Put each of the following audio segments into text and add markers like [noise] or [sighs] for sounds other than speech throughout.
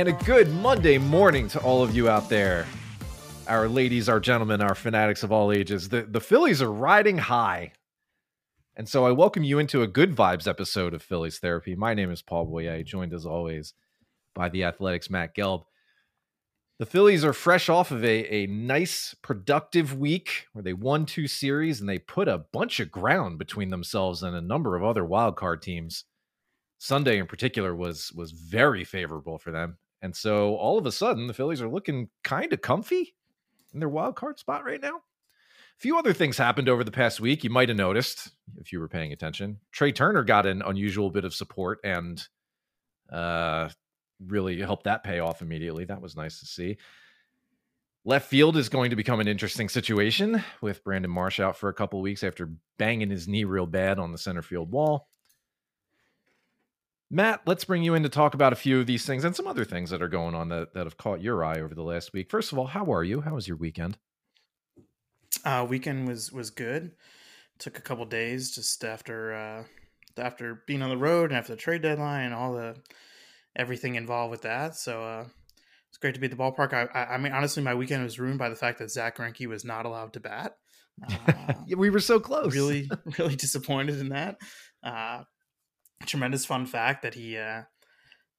And a good Monday morning to all of you out there. Our ladies, our gentlemen, our fanatics of all ages. The, the Phillies are riding high. And so I welcome you into a good vibes episode of Phillies Therapy. My name is Paul Boyer, joined as always by the Athletic's Matt Gelb. The Phillies are fresh off of a, a nice, productive week where they won two series and they put a bunch of ground between themselves and a number of other wild card teams. Sunday in particular was was very favorable for them. And so all of a sudden, the Phillies are looking kind of comfy in their wild card spot right now. A few other things happened over the past week. You might have noticed if you were paying attention. Trea Turner got an unusual bit of support and uh, really helped that pay off immediately. That was nice to see. Left field is going to become an interesting situation with Brandon Marsh out for a couple weeks after banging his knee real bad on the center field wall. Matt, let's bring you in to talk about a few of these things and some other things that are going on that, that have caught your eye over the last week. First of all, how are you? How was your weekend? Uh, weekend was was good. Took a couple days just after uh, after being on the road and after the trade deadline and all the everything involved with that. So uh, it's great to be at the ballpark. I, I, I mean, honestly, my weekend was ruined by the fact that Zack Greinke was not allowed to bat. [laughs] Uh, we were so close. Really, [laughs] really disappointed in that. Uh, tremendous fun fact that he, uh,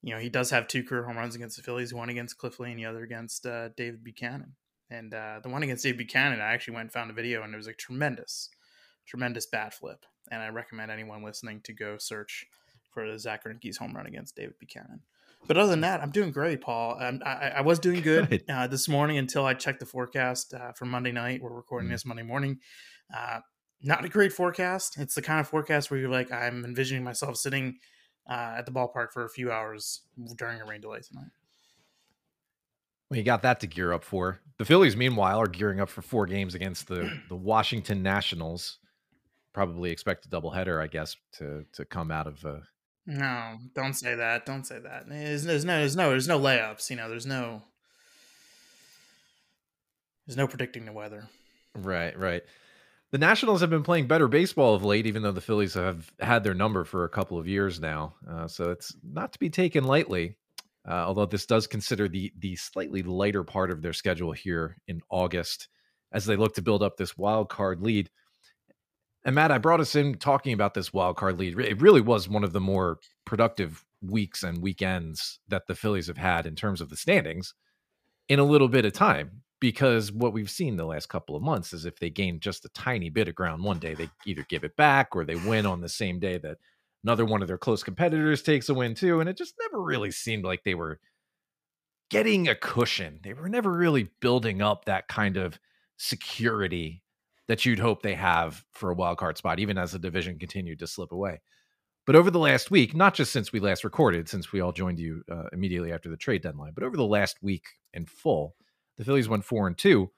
you know, he does have two career home runs against the Phillies, one against Cliff Lee and the other against uh, David Buchanan. And uh, the one against David Buchanan, I actually went and found a video, and it was a tremendous, tremendous bat flip. And I recommend anyone listening to go search for Zack Greinke's home run against David Buchanan. But other than that, I'm doing great, Paul. Um, I, I, was doing [laughs] good. Uh, this morning until I checked the forecast uh, for Monday night. We're recording mm. this Monday morning. Uh, not a great forecast. It's the kind of forecast where you're like, I'm envisioning myself sitting uh, at the ballpark for a few hours during a rain delay tonight. Well, you got that to gear up for. The Phillies, meanwhile, are gearing up for four games against the [clears throat] the Washington Nationals. Probably expect a doubleheader, I guess, to to come out of. Uh... No, don't say that. Don't say that. There's, there's no, there's no, there's no layups. You know, there's no, there's no predicting the weather. Right, right the Nationals have been playing better baseball of late, even though the Phillies have had their number for a couple of years now. Uh, so it's not to be taken lightly. Uh, although this does consider the the slightly lighter part of their schedule here in August, as they look to build up this wild card lead. And Matt, I brought us in talking about this wild card lead. It really was one of the more productive weeks and weekends that the Phillies have had in terms of the standings in a little bit of time because what we've seen the last couple of months is if they gain just a tiny bit of ground one day, they either give it back or they win on the same day that another one of their close competitors takes a win too. And it just never really seemed like they were getting a cushion. They were never really building up that kind of security that you'd hope they have for a wild card spot, even as the division continued to slip away. But over the last week, not just since we last recorded, since we all joined you uh, immediately after the trade deadline, but over the last week in full, the Phillies went four and two.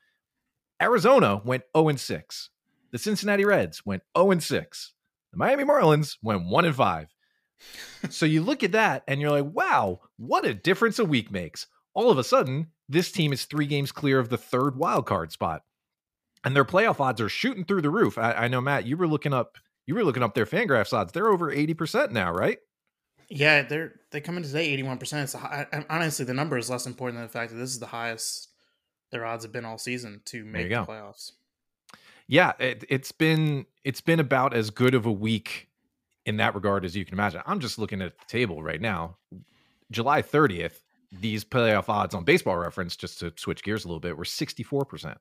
Arizona went 0 and 6. The Cincinnati Reds went 0 and 6. The Miami Marlins went 1 and 5. so you look at that and you're like, wow, what a difference a week makes. All of a sudden, this team is three games clear of the third wild card spot. And their playoff odds are shooting through the roof. I, I know, Matt, you were looking up you were looking up their Fangraphs odds. They're over 80% now, right? Yeah, they're they come in today 81%. It's high, honestly the number is less important than the fact that this is the highest their odds have been all season to make the playoffs. Yeah, it, it's been it's been about as good of a week in that regard as you can imagine. I'm just looking at the table right now. July 30th, these playoff odds on baseball reference, just to switch gears a little bit, were 64%.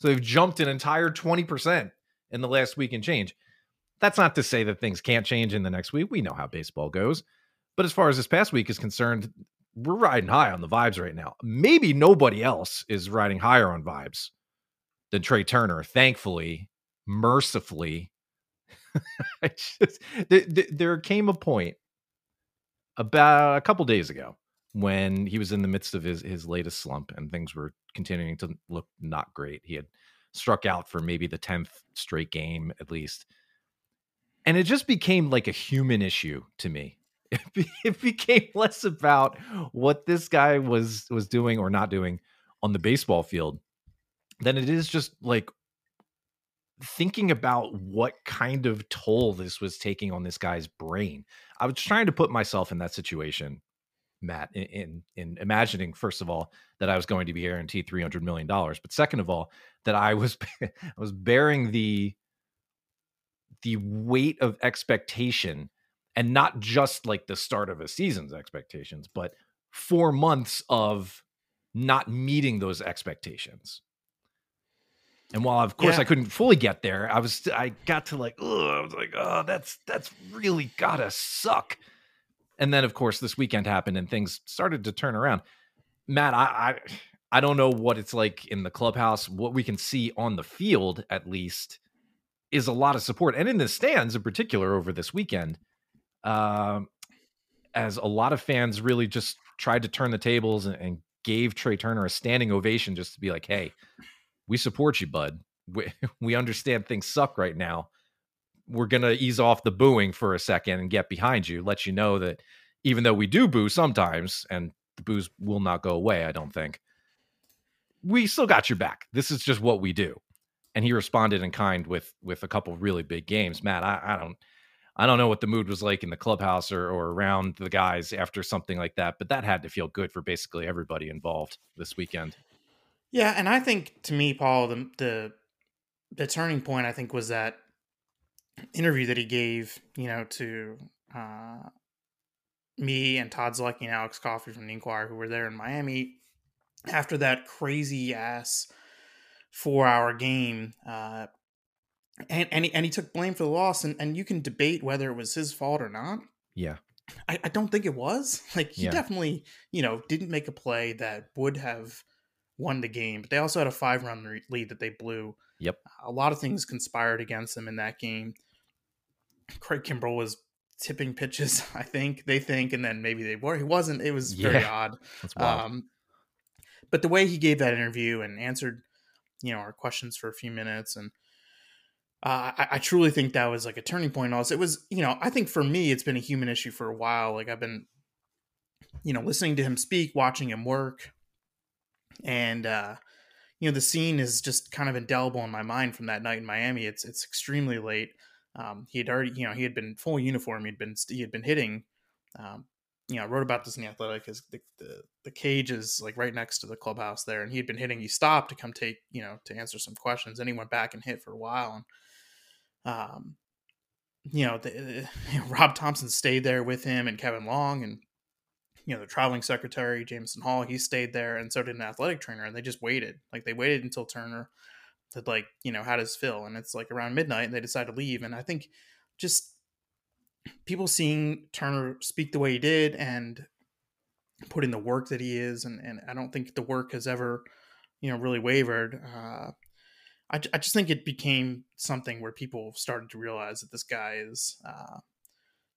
So they've jumped an entire 20% in the last week and change. That's not to say that things can't change in the next week. We know how baseball goes. But as far as this past week is concerned, we're riding high on the vibes right now. Maybe nobody else is riding higher on vibes than Trea Turner. Thankfully, mercifully, [laughs] just, th- th- there came a point about a couple days ago when he was in the midst of his his latest slump and things were continuing to look not great. He had struck out for maybe the 10th straight game at least. And it just became like a human issue to me [laughs] it became less about what this guy was was doing or not doing on the baseball field than it is just like thinking about what kind of toll this was taking on this guy's brain. I was trying to put myself in that situation, Matt, in in, in imagining first of all that I was going to be guaranteed three hundred million dollars, but second of all that I was [laughs] I was bearing the the weight of expectation and not just like the start of a season's expectations, but four months of not meeting those expectations. And while of course yeah. I couldn't fully get there, I was I got to like, oh, I was like, oh, that's that's really gotta suck. And then of course this weekend happened and things started to turn around. Matt, I, I I don't know what it's like in the clubhouse. What we can see on the field, at least, is a lot of support, and in the stands in particular over this weekend, um, as a lot of fans really just tried to turn the tables and, and gave Trea Turner a standing ovation just to be like, "Hey, we support you, bud. We, [laughs] we understand things suck right now. We're gonna ease off the booing for a second and get behind you, let you know that even though we do boo sometimes, and the boos will not go away, I don't think." we still got your back. This is just what we do. And he responded in kind with with a couple really big games. Matt, I, I don't I don't know what the mood was like in the clubhouse or, or around the guys after something like that, but that had to feel good for basically everybody involved this weekend. Yeah, and I think to me, Paul, the the, the turning point I think was that interview that he gave, you know, to uh, me and Todd Zolecki and Alex Coffey from the Inquirer, who were there in Miami after that crazy ass four hour game. Uh, and and he, and he took blame for the loss, and, and you can debate whether it was his fault or not. Yeah. I, I don't think it was. [laughs] Like he yeah. definitely, you know, didn't make a play that would have won the game. But they also had a five run lead that they blew. Yep. A lot of things conspired against them in that game. Craig Kimbrel was tipping pitches, [laughs] I think they think, and then maybe they were. He wasn't. It was very yeah. odd. Um, but the way he gave that interview and answered, you know, our questions for a few minutes, and uh, I, I, truly think that was like a turning point. Also, it was, you know, I think for me, it's been a human issue for a while. Like I've been, you know, listening to him speak, watching him work, and uh, you know, the scene is just kind of indelible in my mind from that night in Miami. It's it's extremely late. Um, he had already, you know, he had been full uniform. He'd been he had been hitting, um, you know, I wrote about this in the Athletic because the, the, the cage is like right next to the clubhouse there, and he had been hitting. He stopped to come take you know to answer some questions, and he went back and hit for a while. And um, you know, the, [laughs] Rob Thomson stayed there with him, and Kevin Long, and you know the traveling secretary Jameson Hall. He stayed there, and so did an athletic trainer, and they just waited. Like they waited until Turner had like you know how does Phil and it's like around midnight, and they decide to leave. And I think just people seeing Turner speak the way he did and put in the work that he is, and, and I don't think the work has ever, you know, really wavered. Uh, I, I just think it became something where people started to realize that this guy is, uh,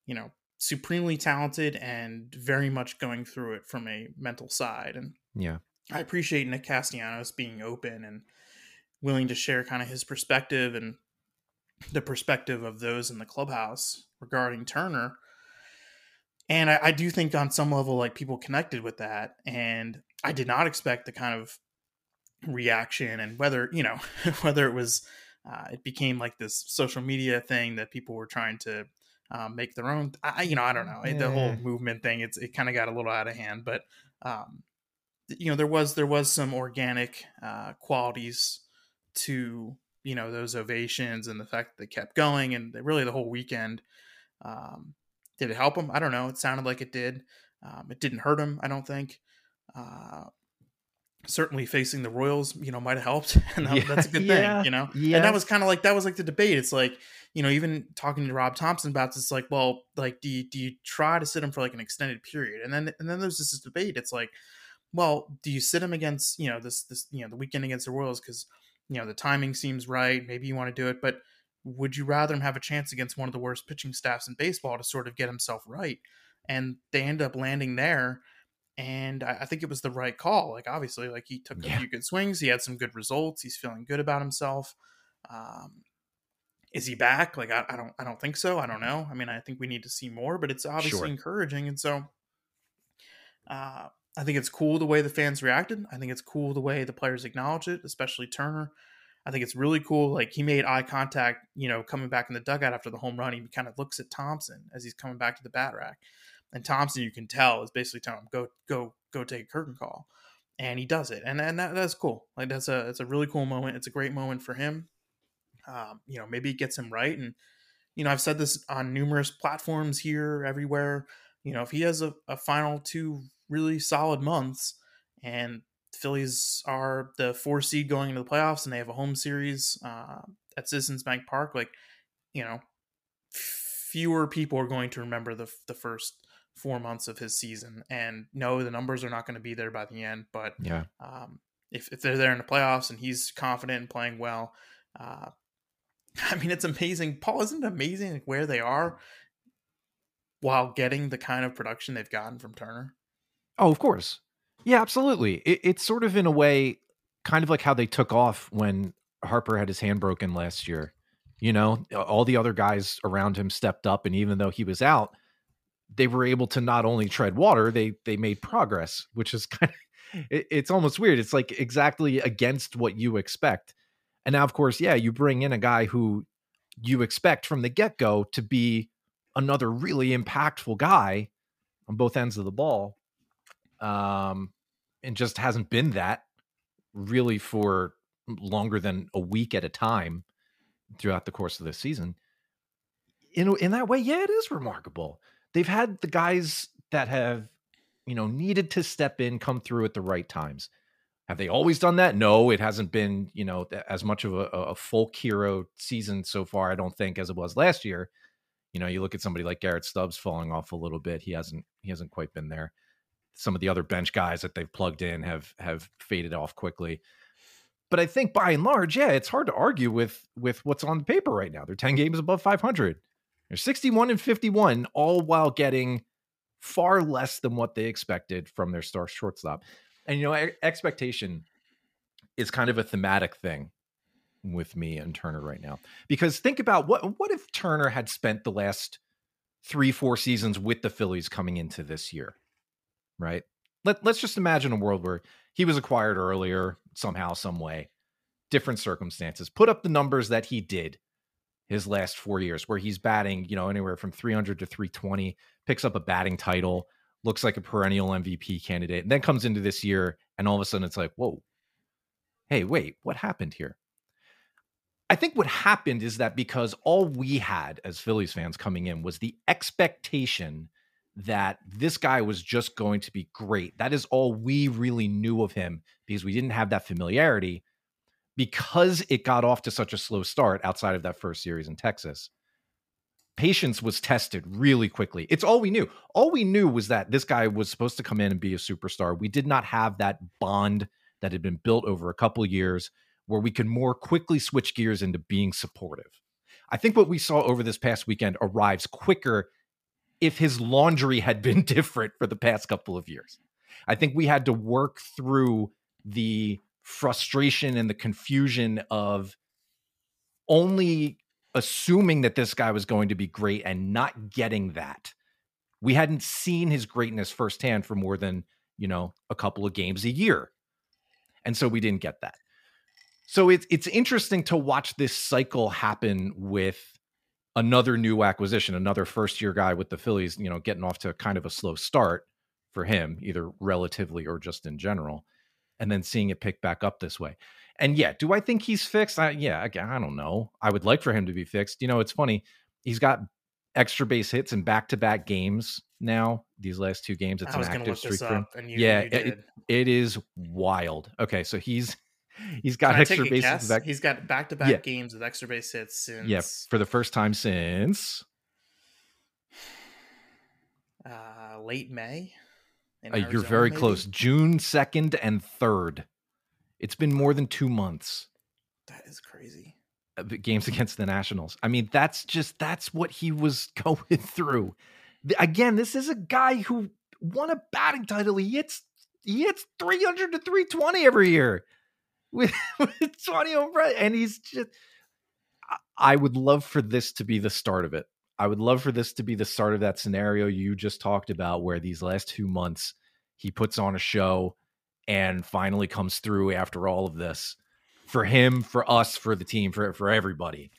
you know, supremely talented and very much going through it from a mental side. And yeah, I appreciate Nick Castellanos being open and willing to share kind of his perspective and the perspective of those in the clubhouse regarding Turner. And I, I, do think on some level, like people connected with that. And I did not expect the kind of reaction and whether, you know, [laughs] whether it was, uh, it became like this social media thing that people were trying to um, make their own. I, you know, I don't know yeah. the whole movement thing. It's it kind of got a little out of hand, but um, you know, there was there was some organic uh, qualities to you know those ovations and the fact that they kept going and really the whole weekend um, did it help him i don't know. It sounded like it did. Um, it didn't hurt him i don't think. Uh, certainly facing the royals you know might have helped [laughs] and that, yeah, that's a good yeah, thing you know? Yes. and that was kind of like that was like the debate. It's like you know even talking to rob Thomson about this like well like do you, do you try to sit him for like an extended period? And then and then there's this debate. It's like well do you sit him against you know this this you know the weekend against the royals? Because you know the timing seems right maybe you want to do it but would you rather him have a chance against one of the worst pitching staffs in baseball to sort of get himself right and they end up landing there and I, I think it was the right call like obviously like he took yeah. a few good swings he had some good results he's feeling good about himself um, is he back? Like I, I, don't I don't think so. I don't know. I mean, I think we need to see more, but it's obviously sure. encouraging. And so uh, I think it's cool the way the fans reacted. I think it's cool the way the players acknowledge it, especially Turner. I think it's really cool. Like he made eye contact, you know, coming back in the dugout after the home run. He kind of looks at Thomson as he's coming back to the bat rack. And Thomson, you can tell, is basically telling him, go, go, go take a curtain call. And he does it. And, and that, that's cool. Like that's a, it's a really cool moment. It's a great moment for him. Um, you know, maybe it gets him right. And, you know, I've said this on numerous platforms here, everywhere. You know, if he has a, a final two really solid months and the Phillies are the four seed going into the playoffs and they have a home series uh, at Citizens Bank Park, like, you know, fewer people are going to remember the, the first four months of his season. And no, the numbers are not going to be there by the end. But yeah, um, if, if they're there in the playoffs and he's confident and playing well, uh, [laughs] I mean, it's amazing. Paul, isn't it amazing where they are while getting the kind of production they've gotten from Turner? Oh, of course. Yeah, absolutely. It, it's sort of in a way, kind of like how they took off when Harper had his hand broken last year. You know, all the other guys around him stepped up, and even though he was out, they were able to not only tread water, they they made progress, which is [laughs] kind of it, it's almost weird. It's like exactly against what you expect. And now, of course, yeah, you bring in a guy who you expect from the get go to be another really impactful guy on both ends of the ball. Um, and just hasn't been that really for longer than a week at a time throughout the course of the season. In in that way, yeah, it is remarkable. They've had the guys that have, you know, needed to step in, come through at the right times. Have they always done that? No, it hasn't been, you know, as much of a, a folk hero season so far, I don't think, as it was last year. You know, you look at somebody like Garrett Stubbs falling off a little bit. He hasn't he hasn't quite been there. Some of the other bench guys that they've plugged in have have faded off quickly. But I think by and large, yeah, it's hard to argue with with what's on the paper right now. They're 10 games above 500. They're 61 and 51, all while getting far less than what they expected from their star shortstop. And you know, expectation is kind of a thematic thing with me and Turner right now. Because think about what what if Turner had spent the last three, four seasons with the Phillies coming into this year, right? Let let's just imagine a world where he was acquired earlier, somehow, some way, different circumstances, put up the numbers that he did his last four years, where he's batting, you know, anywhere from 300 to 320, picks up a batting title, looks like a perennial MVP candidate, and then comes into this year, and all of a sudden it's like, whoa, hey, wait, what happened here? I think what happened is that because all we had as Phillies fans coming in was the expectation that this guy was just going to be great. That is all we really knew of him because we didn't have that familiarity because it got off to such a slow start outside of that first series in Texas patience was tested really quickly. It's all we knew. All we knew was that this guy was supposed to come in and be a superstar. We did not have that bond that had been built over a couple years where we could more quickly switch gears into being supportive. I think what we saw over this past weekend arrives quicker if his laundry had been [laughs] different for the past couple of years. I think we had to work through the frustration and the confusion of only assuming that this guy was going to be great and not getting that. We hadn't seen his greatness firsthand for more than, you know, a couple of games a year. And so we didn't get that. So it's it's interesting to watch this cycle happen with another new acquisition, another first year guy with the Phillies, you know, getting off to kind of a slow start for him, either relatively or just in general, and then seeing it pick back up this way. And yeah, do I think he's fixed? I, yeah, I, I don't know. I would like for him to be fixed. You know, it's funny. He's got extra base hits in back to back games now. These last two games, it's an active streak him. You, yeah, it, it is wild. Okay, so he's he's got extra base hits. Back. He's got back to back games with extra base hits since yeah for the first time since [sighs] uh, late May. Uh, you're very maybe? close. June second and third. It's been more than two months. That is crazy. Uh, games against the Nationals. I mean, that's just that's what he was [laughs] going through. Again, this is a guy who won a batting title. He hits he hits 300 to 320 every year with, [laughs] with 20 over and he's just I would love for this to be the start of it. I would love for this to be the start of that scenario you just talked about, where these last two months he puts on a show and finally comes through after all of this for him, for us, for the team, for for everybody.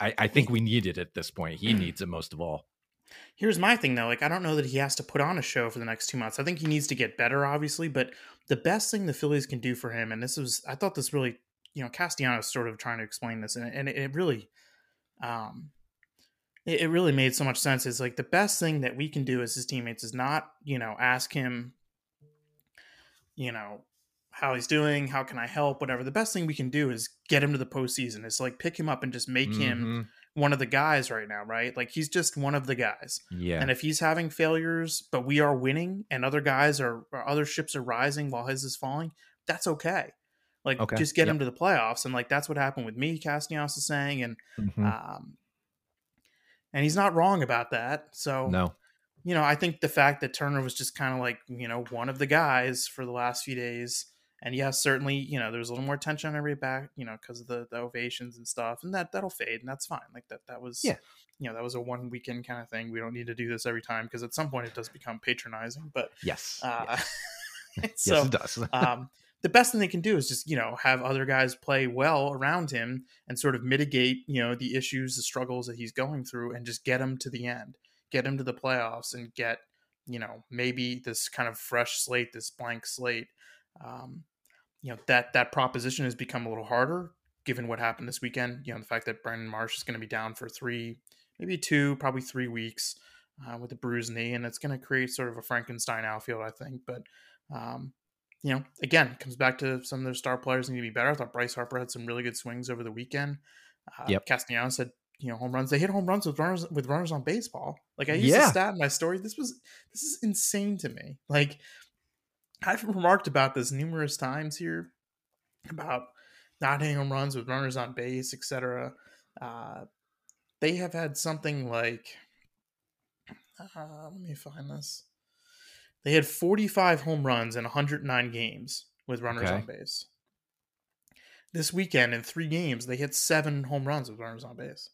I, I think we need it at this point. He mm. needs it most of all. Here's my thing though, like I don't know that he has to put on a show for the next two months. I think he needs to get better, obviously, but the best thing the Phillies can do for him, and this was I thought this really, you know, Castellanos sort of trying to explain this, and, and it really, um, it, it really made so much sense. Is like the best thing that we can do as his teammates is not, you know, ask him, you know, how he's doing, how can I help, whatever. The best thing we can do is get him to the postseason. It's like pick him up and just make mm-hmm. him one of the guys right now, right? Like he's just one of the guys. Yeah. And if he's having failures, but we are winning and other guys are or other ships are rising while his is falling, that's okay. Like okay. just get yep. him to the playoffs. And like that's what happened with me, Castellanos is saying. And mm-hmm. um and he's not wrong about that. So no. You know, I think the fact that Turner was just kind of like, you know, one of the guys for the last few days and yes, certainly, you know, there's a little more tension on every back, you know, because of the, the ovations and stuff, and that that'll fade, and that's fine. Like that, that was, yeah, you know, that was a one weekend kind of thing. We don't need to do this every time because at some point it does become patronizing. But yes, uh, yes. [laughs] [laughs] so yes, it does. [laughs] um, the best thing they can do is just you know have other guys play well around him and sort of mitigate you know the issues, the struggles that he's going through, and just get him to the end, get him to the playoffs, and get you know maybe this kind of fresh slate, this blank slate. Um, you know that that proposition has become a little harder given what happened this weekend. You know the fact that Brandon Marsh is going to be down for three, maybe two, probably three weeks uh, with a bruised knee, and it's going to create sort of a Frankenstein outfield, I think. But um, you know, again, comes back to some of their star players need to be better. I thought Bryce Harper had some really good swings over the weekend. Uh, yep. Castellanos said, you know, home runs. They hit home runs with runners with runners on baseball. Like I used yeah. to stat in my story. This was this is insane to me. Like I've remarked about this numerous times here about not hitting home runs with runners on base, etc. Uh, they have had something like, uh, let me find this. They had 45 home runs in 109 games with runners okay. on base. This weekend, in three games, they hit seven home runs with runners on base.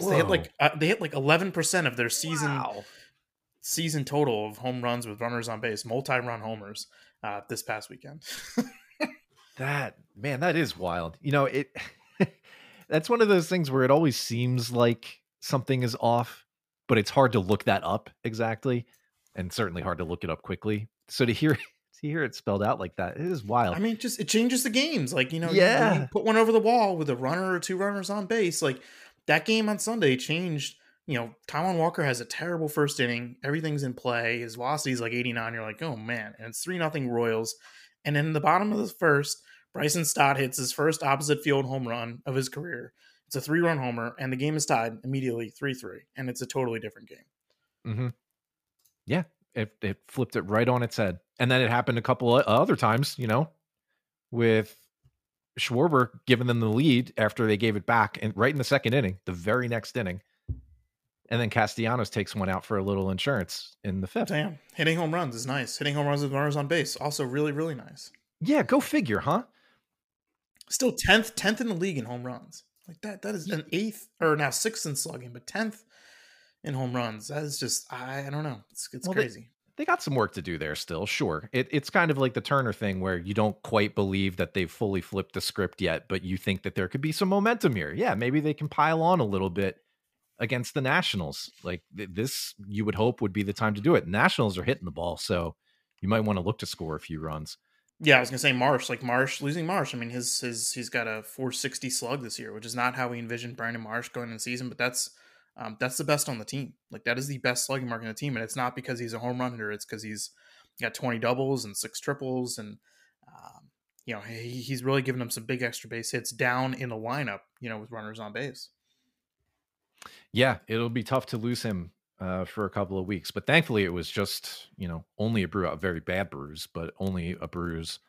So they had like uh, they hit like eleven percent of their season wow season total of home runs with runners on base, multi-run homers uh, this past weekend. [laughs] that man, that is wild. You know, it [laughs] that's one of those things where it always seems like something is off, but it's hard to look that up exactly, and certainly hard to look it up quickly. So to hear [laughs] to hear it spelled out like that, it is wild. I mean, just it changes the games. Like you know, yeah, you, you put one over the wall with a runner or two runners on base. Like that game on Sunday changed you know, Taijuan Walker has a terrible first inning. Everything's in play. His velocity is like 89. You're like, oh man. And it's 3 nothing Royals. And in the bottom of the first, Bryson Stott hits his first opposite field home run of his career. It's a three run homer, and the game is tied immediately 3 3. And it's a totally different game. Mm-hmm. Yeah. It, it flipped it right on its head. And then it happened a couple of other times, you know, with Schwarber giving them the lead after they gave it back and right in the second inning, the very next inning and then Castellanos takes one out for a little insurance in the fifth. Damn, hitting home runs is nice. Hitting home runs with runners on base also really really nice. Yeah, go figure, huh? Still tenth, tenth in the league in home runs. Like that, that is an eighth or now sixth in slugging, but tenth in home runs. That is just I, I don't know. It's it's well, crazy. They, they, got some work to do there still. Sure, it, it's kind of like the Turner thing where you don't quite believe that they've fully flipped the script yet, but you think that there could be some momentum here. Yeah, maybe they can pile on a little bit against the Nationals. Like this, you would hope would be the time to do it. Nationals are hitting the ball, so you might want to look to score a few runs. Yeah, I was gonna say Marsh, like Marsh losing Marsh. I mean, his his he's got a 460 slug this year, which is not how we envisioned Brandon Marsh going in the season, but that's um, that's the best on the team. Like that is the best slugging mark on the team, and it's not because he's a home run hitter. It's because he's got 20 doubles and six triples, and um, you know he, he's really given them some big extra base hits down in the lineup. You know, with runners on base. Yeah, it'll be tough to lose him uh, for a couple of weeks, but thankfully it was just you know only a bruise, a very bad bruise, but only a bruise,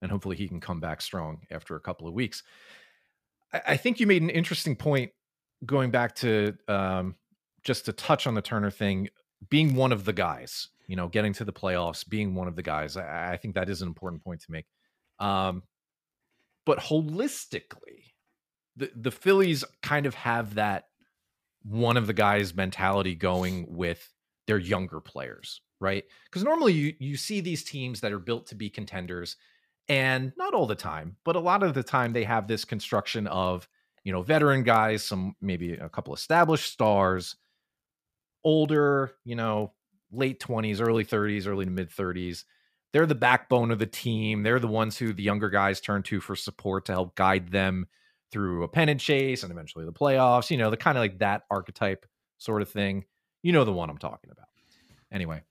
and hopefully he can come back strong after a couple of weeks. I, I think you made an interesting point going back to um, just to touch on the Turner thing, being one of the guys, you know, getting to the playoffs, being one of the guys. I, I think that is an important point to make. Um, but holistically, the the Phillies kind of have that one of the guys mentality going with their younger players, right? Because normally you you see these teams that are built to be contenders, and not all the time, but a lot of the time they have this construction of you know veteran guys, some maybe a couple established stars, older, you know, late twenties, early thirties, early to mid thirties. They're the backbone of the team. They're the ones who the younger guys turn to for support to help guide them through a pennant chase and eventually the playoffs. You know, the kind of like that archetype sort of thing. You know the one I'm talking about. Anyway,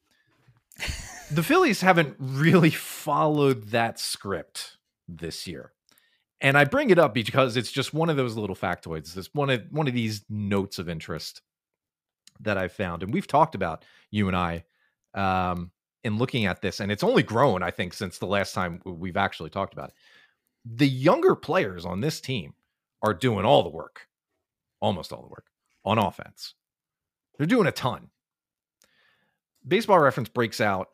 the [laughs] Phillies haven't really followed that script this year. And I bring it up because it's just one of those little factoids. This one of one of these notes of interest that I found, and we've talked about you and I um, in looking at this, and it's only grown, I think, since the last time we've actually talked about it. The younger players on this team are doing all the work, almost all the work on offense. They're doing a ton. Baseball Reference breaks out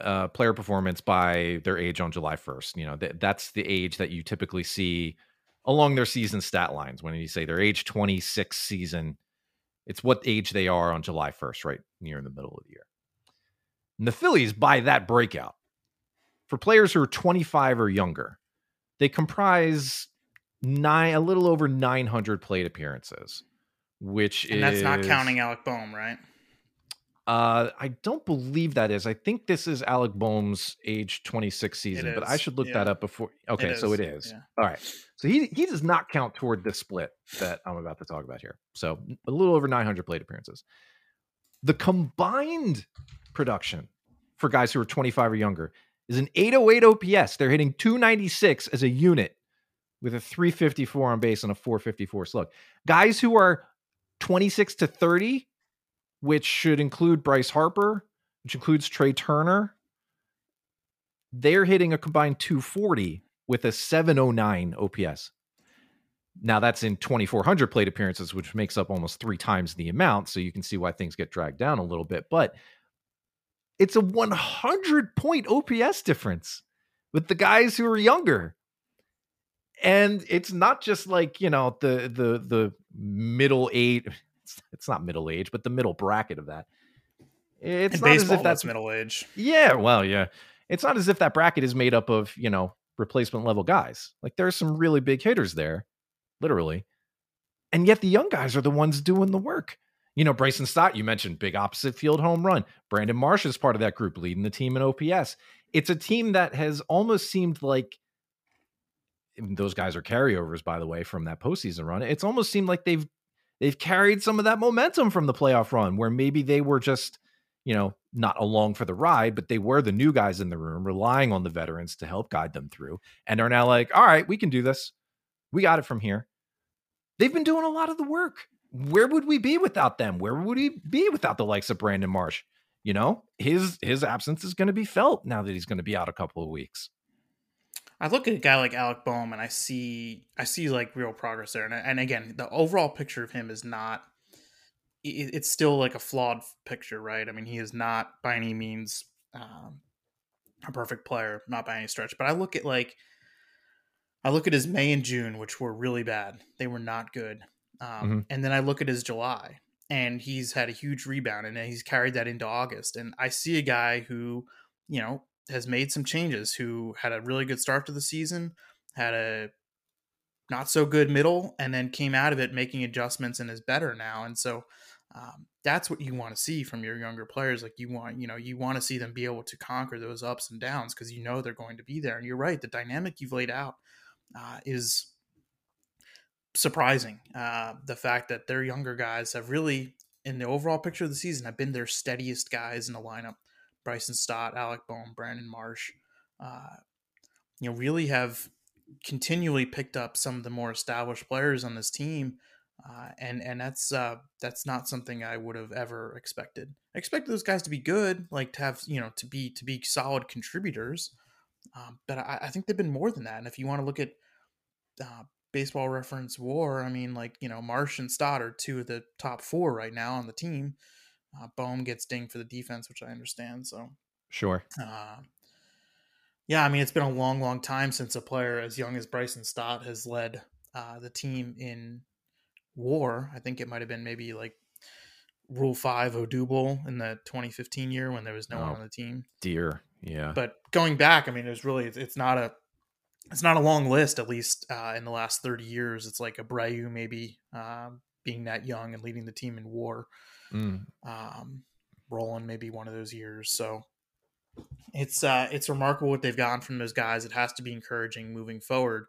uh, player performance by their age on July 1st. You know, th- that's the age that you typically see along their season stat lines. When you say their age 26 season, it's what age they are on July 1st, right near in the middle of the year. And the Phillies, by that breakout, for players who are 25 or younger, they comprise nine, a little over 900 plate appearances, which and is that's not counting Alec Bohm, right? Uh, I don't believe that is. I think this is Alec Bohm's age 26 season, but I should look yeah. that up before. Okay, so it is, is. yeah. All right. So he he does not count toward the split that I'm about to talk about here. So a little over 900 plate appearances. The combined production for guys who are 25 or younger is an 808 OPS. They're hitting 296 as a unit with a 354 on base and a 454 slug. Guys who are 26 to 30 which should include Bryce Harper, which includes Trea Turner. They're hitting a combined 240 with a 709 OPS. Now that's in 2,400 plate appearances, which makes up almost three times the amount. So you can see why things get dragged down a little bit. But it's a 100 point OPS difference with the guys who are younger. And it's not just like, you know, the the the middle age it's, it's not middle age, but the middle bracket of that. It's In not as if that's that's middle age. yeah, well, yeah. It's not as if that bracket is made up of, you know, replacement level guys. Like there's some really big hitters there, literally. And yet the young guys are the ones doing the work. You know, Bryson Stott, you mentioned big opposite field home run. Brandon Marsh is part of that group, leading the team in OPS. It's a team that has almost seemed like those guys are carryovers, by the way, from that postseason run. It's almost seemed like they've they've carried some of that momentum from the playoff run, where maybe they were just, you know, not along for the ride, but they were the new guys in the room, relying on the veterans to help guide them through, and are now like, all right, we can do this. We got it from here. They've been doing a lot of the work. Where would we be without them? Where would we be without the likes of Brandon Marsh? You know, his his absence is going to be felt now that he's going to be out a couple of weeks. I look at a guy like Alec Bohm and I see I see like real progress there. And, and again, the overall picture of him is not. it- It's still like a flawed picture, right? I mean, he is not by any means um, a perfect player, not by any stretch. But I look at like I look at his May and June, which were really bad. They were not good. Um, Mhm. And then I look at his July, and he's had a huge rebound, and he's carried that into August. And I see a guy who, you know, has made some changes, who had a really good start to the season, had a not so good middle, and then came out of it making adjustments and is better now. And so um, that's what you want to see from your younger players. Like you want, you know, you want to see them be able to conquer those ups and downs because you know they're going to be there. And you're right, the dynamic you've laid out uh, is surprising. Uh, the fact that their younger guys have really, in the overall picture of the season, have been their steadiest guys in the lineup. Bryson Stott, Alec Bohm, Brandon Marsh, uh, you know, really have continually picked up some of the more established players on this team. Uh, and and that's uh, that's not something I would have ever expected. I expected those guys to be good, like to have you know to be to be solid contributors, um, but I, I think they've been more than that. And if you want to look at uh, baseball reference war, I mean, like, you know, Marsh and Stott are two of the top four right now on the team. Uh, Bohm gets dinged for the defense, which I understand. So, Sure. uh, yeah, I mean, it's been a long, long time since a player as young as Bryson Stott has led uh, the team in war. I think it might have been maybe like Rule Five Odubel in the 2015 year when there was no one Oh. on the team. Dear. Yeah. But going back, I mean, it's really it's, it's not a it's not a long list. At least uh, in the last 30 years, it's like a Abreu maybe um, being that young and leading the team in war. Mm. Um, Rolen maybe one of those years. So it's uh, it's remarkable what they've gotten from those guys. It has to be encouraging moving forward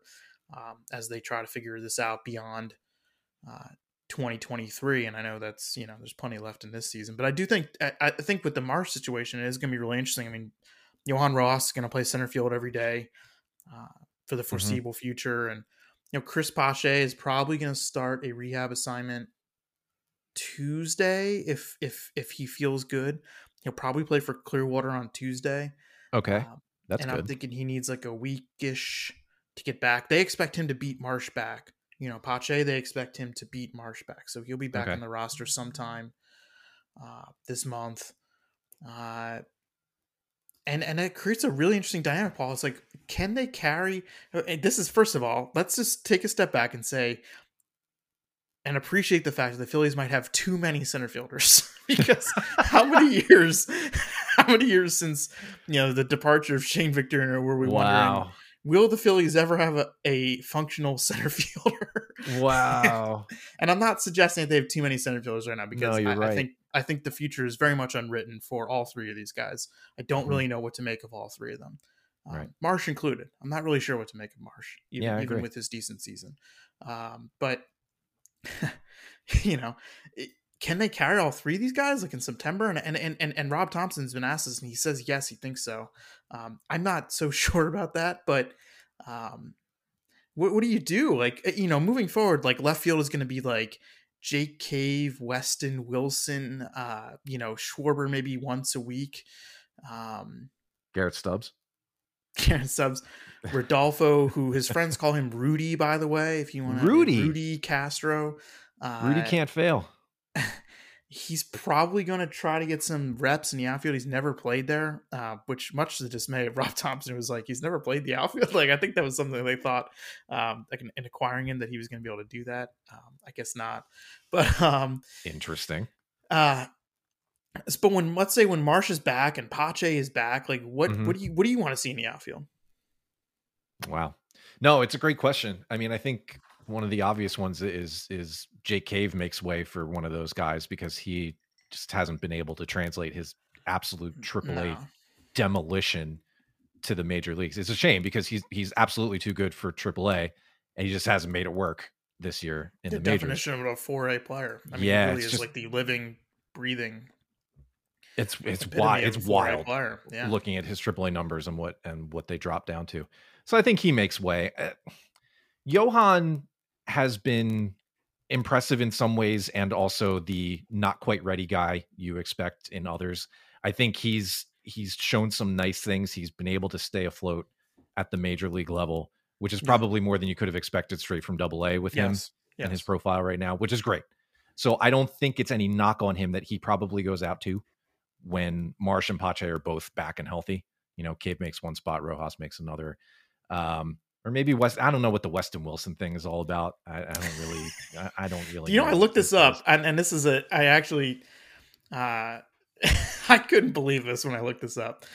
um, as they try to figure this out beyond uh, 2023. And I know that's you know there's plenty left in this season, but I do think I, I think with the Marsh situation, it is going to be really interesting. I mean, Johan Rojas is going to play center field every day uh, for the foreseeable future, and you know Cristian Pache is probably going to start a rehab assignment Tuesday if if if he feels good. He'll probably play for Clearwater on Tuesday. Okay. Um, That's and good. I'm thinking he needs like a weekish to get back. They expect him to beat Marsh back. You know, Pache, they expect him to beat Marsh back. So he'll be back Okay. on the roster sometime uh, this month. Uh, and and it creates a really interesting dynamic, Paul. It's like, can they carry? uh, and This is first of all, let's just take a step back and say, and appreciate the fact that the Phillies might have too many center fielders [laughs] because how many [laughs] years, how many years since you know the departure of Shane Victorino were we wondering will the Phillies ever have a, a functional [laughs] center fielder? Wow. and I'm not suggesting that they have too many center fielders right now because No, I, I think I think the future is very much unwritten for all three of these guys. I don't Mhm. really know what to make of all three of them, um, Right. Marsh included. I'm not really sure what to make of Marsh, even, Yeah, even with his decent season. Um, but [laughs] you know, it- can they carry all three of these guys like in September? And and and and, Rob Thomson's been asked this, and he says yes, he thinks so. Um, I'm not so [laughs] sure about that, but um, what what do you do? Like uh, you know, moving forward, like left field is going to be like Jake Cave, Weston, Wilson, uh, you know, Schwarber maybe once a week. Um, Garrett Stubbs. [laughs] Karen Subs, [laughs] Rodolfo, who his friends call him Rudy, by the way, if you want to Rudy. Rudy Castro. Uh, Rudy can't fail. [laughs] he's probably going to try to get some reps in the outfield. He's never played there, uh, which much to the dismay of [laughs] Rob Thomson who was like, he's never played the outfield. Like, I think that was something they thought, um, like in, in acquiring him, that he was going to be able to do that. Um, I guess not. But, um, Interesting. uh, but when let's say when Marsh is back and Pache is back, like what Mhm. what do you what do you want to see in the outfield? Wow. No, it's a great question. I mean, I think one of the obvious ones is is Jake Cave makes way for one of those guys because he just hasn't been able to translate his absolute triple A No. demolition to the major leagues. It's a shame because he's he's absolutely too good for triple A and he just hasn't made it work this year in the the majors. definition of a four A player. I mean, Yeah, he really is just- like the living, breathing. It's it's wild. It's wild. Yeah. looking at his AAA numbers and what and what they drop down to. So I think he makes way. Uh, Johan has been impressive in some ways and also the not quite ready guy you expect in others. I think he's he's shown some nice things. He's been able to stay afloat at the major league level, which is Yeah. probably more than you could have expected straight from double A with him yes. and his profile right now, which is great. So I don't think it's any knock on him that he probably goes out to when Marsh and Pache are both back and healthy. You know, Cave makes one spot, Rojas makes another. Um, or maybe West. I don't know what the Weston Wilson thing is all about. I, I don't really. [laughs] I, I don't really. you know, I looked this is. up, and, and this is a. I actually, uh, [laughs] I couldn't believe this when I looked this up.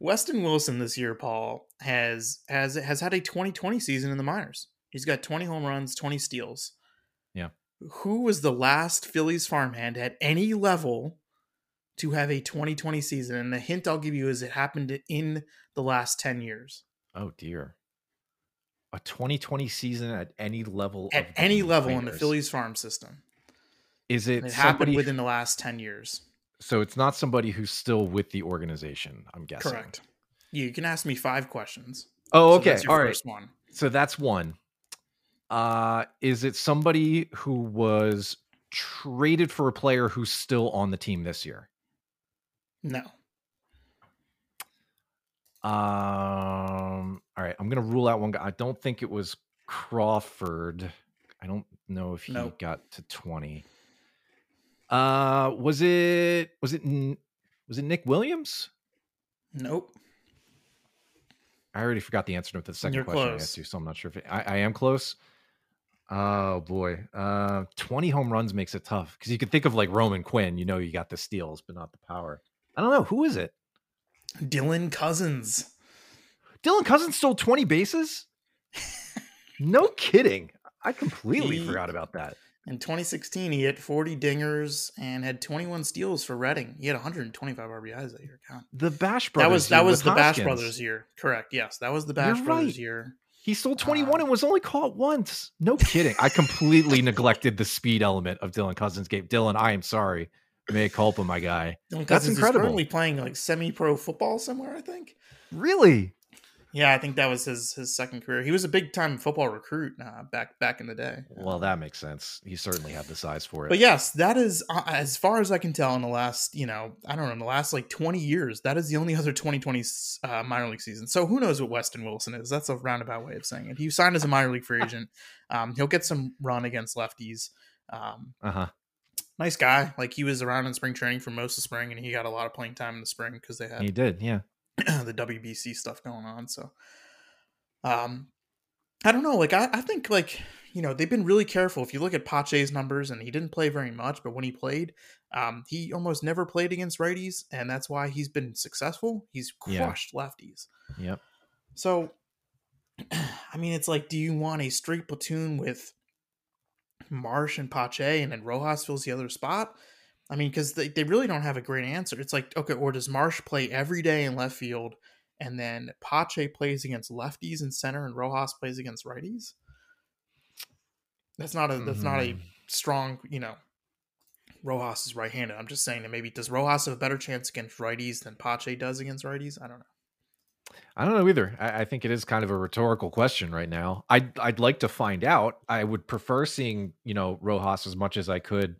Weston Wilson this year, Paul has has has had a 2020 season in the minors. He's got 20 home runs, 20 steals. Yeah. Who was the last Phillies farmhand at any level to have a 2020 season? And the hint I'll give you is it happened in the last 10 years. Oh dear. A 2020 season at any level. At of any level in the. Phillies farm system. Is it It happened within the last 10 years. so it's not somebody who's still with the organization. I'm guessing. Correct. You can ask me five questions. Oh, okay. your All right. one. So that's one. Uh, is it somebody who was traded for a player who's still on the team this year? No. Um, all right, I'm gonna rule out one guy. I don't think it was Crawford. I don't know if he Nope. got to 20. Uh, was it was it was it Nick Williams? Nope. I already forgot the answer to the 2nd You're question I close. asked you, so I'm not sure if it, I, I am close. Oh boy, uh, twenty home runs makes it tough because you could think of like Roman Quinn. You know, you got the steals, but not the power. I don't know who is it. Dylan Cozens. Dylan Cozens stole twenty bases. no [laughs] kidding. I completely he, forgot about that. In 2016, he hit 40 dingers and had 21 steals for Reading. He had 125 RBIs that year. Count. The Bash Brothers. That was that was the Hoskins. Bash Brothers year. Correct. Yes, that was the Bash You're Brothers right. year. He stole 21 uh, and was only caught once. No [laughs] kidding. I completely neglected the speed element of Dylan Cozens' game. Dylan, I am sorry. May culpa, my guy. Dylan That's Cozens incredible. is currently playing like semi-pro football somewhere. I think. Really? Yeah, I think that was his his second career. He was a big time football recruit uh, back back in the day. Well, that makes sense. He certainly had the size for it. But yes, that is uh, as far as I can tell in the last you know I don't know in the last like twenty years that is the only other 2020 uh, minor league season. So who knows what Weston Wilson is? That's a roundabout way of saying it. He signed as a minor league free [laughs] agent. Um, he'll get some run against lefties. Um, uh huh. Nice guy. Like he was around in spring training for most of spring, and he got a lot of playing time in the spring because they had. He did, yeah. [clears throat] the WBC stuff going on. So, um, I don't know. Like, I, I think like you know they've been really careful. If you look at Pache's numbers, and he didn't play very much, but when he played, um, he almost never played against righties, and that's why he's been successful. He's crushed yeah. lefties. Yep. So, [clears throat] I mean, it's like, do you want a straight platoon with Marsh and Pache, and then Rojas fills the other spot? I mean, because they, they really don't have a great answer. It's like, okay, or does Marsh play every day in left field and then Pache plays against lefties in center and Rojas plays against righties? That's not a that's mm-hmm. not a mm-hmm. strong, you know, Rojas is right handed. I'm just saying that maybe does Rojas have a better chance against righties than Pache does against righties? I don't know. I don't know either. I, I, think it is kind of a rhetorical question right now. I'd I'd like to find out. I would prefer seeing, you know, Rojas as much as I could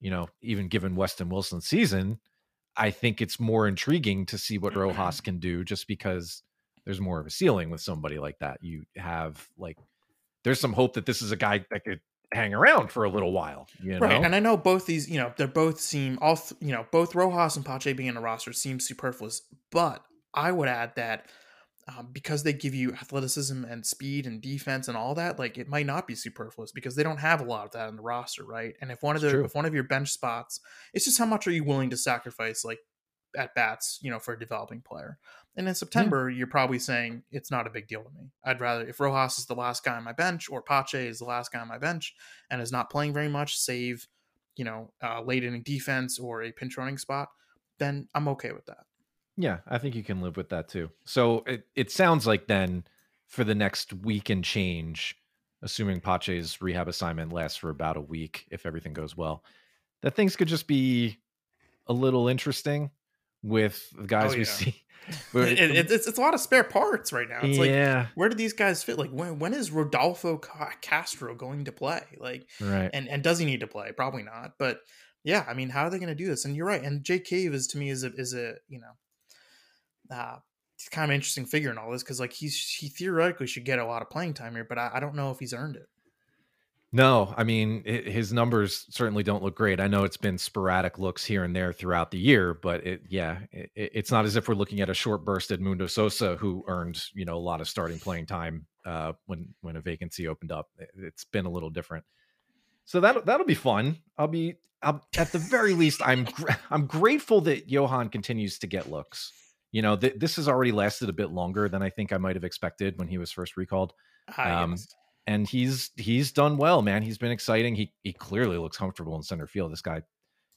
you know, even given Weston Wilson's season, I think it's more intriguing to see what mm-hmm. Rojas can do just because there's more of a ceiling with somebody like that. You have like there's some hope that this is a guy that could hang around for a little while. You know? Right. And I know both these, you know, they're both seem all you know, both Rojas and Pache being in the roster seems superfluous, but I would add that um, because they give you athleticism and speed and defense and all that, like it might not be superfluous because they don't have a lot of that in the roster, right? And if one of the if one of your bench spots, it's just how much are you willing to sacrifice, like at bats, you know, for a developing player. And in September, yeah. you're probably saying it's not a big deal to me. I'd rather if Rojas is the last guy on my bench or Pache is the last guy on my bench and is not playing very much, save you know, uh, late inning defense or a pinch running spot, then I'm okay with that. Yeah, I think you can live with that too. So it, it sounds like then for the next week and change, assuming Pache's rehab assignment lasts for about a week, if everything goes well, that things could just be a little interesting with the oh, guys oh, yeah. we see. [laughs] [laughs] it, it, it's, it's a lot of spare parts right now. It's yeah. like, where do these guys fit? Like, when, when is Rodolfo Castro going to play? Like, right. And, and does he need to play? Probably not. But yeah, I mean, how are they going to do this? And you're right. And Jake Cave is to me is a, is a, you know, uh, kind of interesting figure in all this because like he's he theoretically should get a lot of playing time here, but I, I don't know if he's earned it. No, I mean it, his numbers certainly don't look great. I know it's been sporadic looks here and there throughout the year, but it yeah, it, it's not as if we're looking at a short burst at Mundo Sosa who earned you know a lot of starting playing time uh, when when a vacancy opened up. It, it's been a little different. So that that'll be fun. I'll be I'll, at the very least I'm [laughs] I'm grateful that Johan continues to get looks you know, th- this has already lasted a bit longer than I think I might have expected when he was first recalled. Um, and he's he's done well, man. He's been exciting. He he clearly looks comfortable in center field. This guy,